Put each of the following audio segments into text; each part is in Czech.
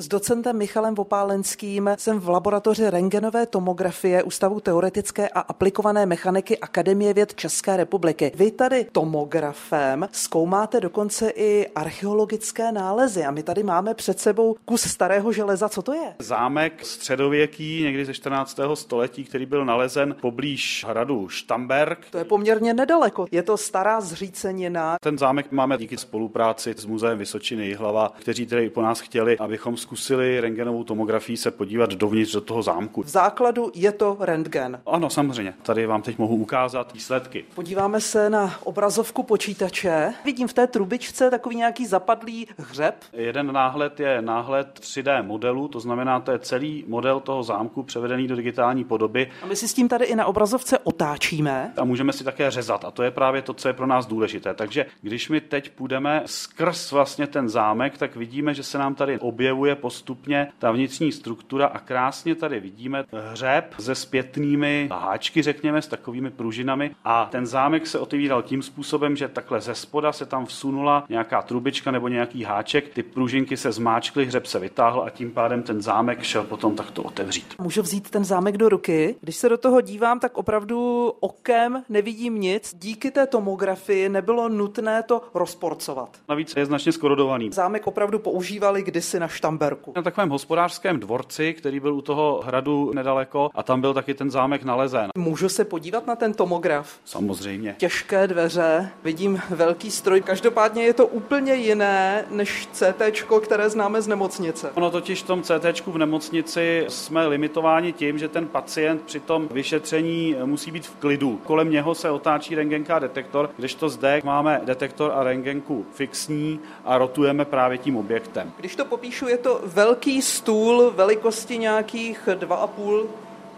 S docentem Michalem Vopálenským jsem v laboratoři rengenové tomografie Ústavu teoretické a aplikované mechaniky Akademie věd České republiky. Vy tady tomografem zkoumáte dokonce i archeologické nálezy a my tady máme před sebou kus starého železa. Co to je? Zámek středověký, někdy ze 14. století, který byl nalezen poblíž hradu Štamberg. To je poměrně nedaleko. Je to stará zřícenina. Ten zámek máme díky spolupráci s Muzeem Vysočiny Jihlava, kteří tedy po nás chtěli, abychom zkusili rengenovou tomografii se podívat dovnitř do toho zámku. V základu je to rentgen. Ano, samozřejmě. Tady vám teď mohu ukázat výsledky. Podíváme se na obrazovku počítače. Vidím v té trubičce takový nějaký zapadlý hřeb. Jeden náhled je náhled 3D modelu, to znamená, to je celý model toho zámku převedený do digitální podoby. A my si s tím tady i na obrazovce otáčíme. A můžeme si také řezat. A to je právě to, co je pro nás důležité. Takže když my teď půjdeme skrz vlastně ten zámek, tak vidíme, že se nám tady objevuje postupně ta vnitřní struktura a krásně tady vidíme hřeb se zpětnými háčky, řekněme, s takovými pružinami. A ten zámek se otevíral tím způsobem, že takhle ze spoda se tam vsunula nějaká trubička nebo nějaký háček, ty pružinky se zmáčkly, hřeb se vytáhl a tím pádem ten zámek šel potom takto otevřít. Můžu vzít ten zámek do ruky. Když se do toho dívám, tak opravdu okem nevidím nic. Díky té tomografii nebylo nutné to rozporcovat. Navíc je značně skorodovaný. Zámek opravdu používali kdysi na Štamberku. Na takovém hospodářském dvorci, který byl u toho hradu nedaleko a tam byl taky ten zámek nalezen. Můžu se podívat na ten tomograf? Samozřejmě. Těžké dveře, vidím velký stroj. Každopádně je to úplně jiné než CT, které známe z nemocnice. Ono totiž v tom CT v nemocnici jsme limitováni tím, že ten pacient při tom vyšetření musí být v klidu. Kolem něho se otáčí rengenka detektor, kdežto zde máme detektor a rengenku fixní a rotujeme právě tím objektem. Když to popíšu, je to velký stůl velikosti nějakých 2,5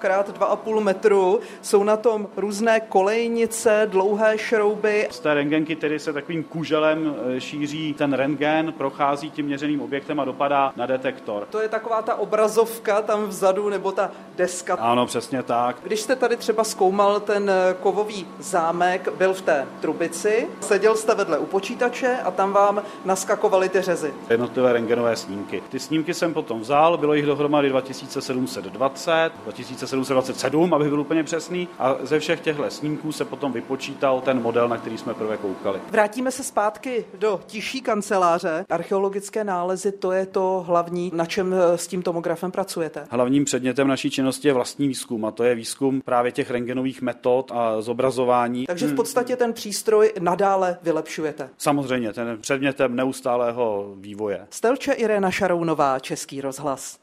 krát 2,5 metru. Jsou na tom různé kolejnice, dlouhé šrouby. Z té rengenky tedy se takovým kuželem e, šíří ten rengen, prochází tím měřeným objektem a dopadá na detektor. To je taková ta obrazovka tam vzadu, nebo ta deska. Ano, přesně tak. Když jste tady třeba zkoumal ten e, kovový zámek, byl v té trubici, seděl jste vedle u počítače a tam vám naskakovaly ty řezy. Jednotlivé rengenové snímky. Ty snímky jsem potom vzal, bylo jich dohromady 2720, 2720 727, aby byl úplně přesný. A ze všech těchto snímků se potom vypočítal ten model, na který jsme prvé koukali. Vrátíme se zpátky do tiší kanceláře. Archeologické nálezy, to je to hlavní, na čem eh, s tím tomografem pracujete. Hlavním předmětem naší činnosti je vlastní výzkum a to je výzkum právě těch rengenových metod a zobrazování. Takže v podstatě ten přístroj nadále vylepšujete. Samozřejmě, ten předmětem neustálého vývoje. Stelče Irena Šarounová, Český rozhlas.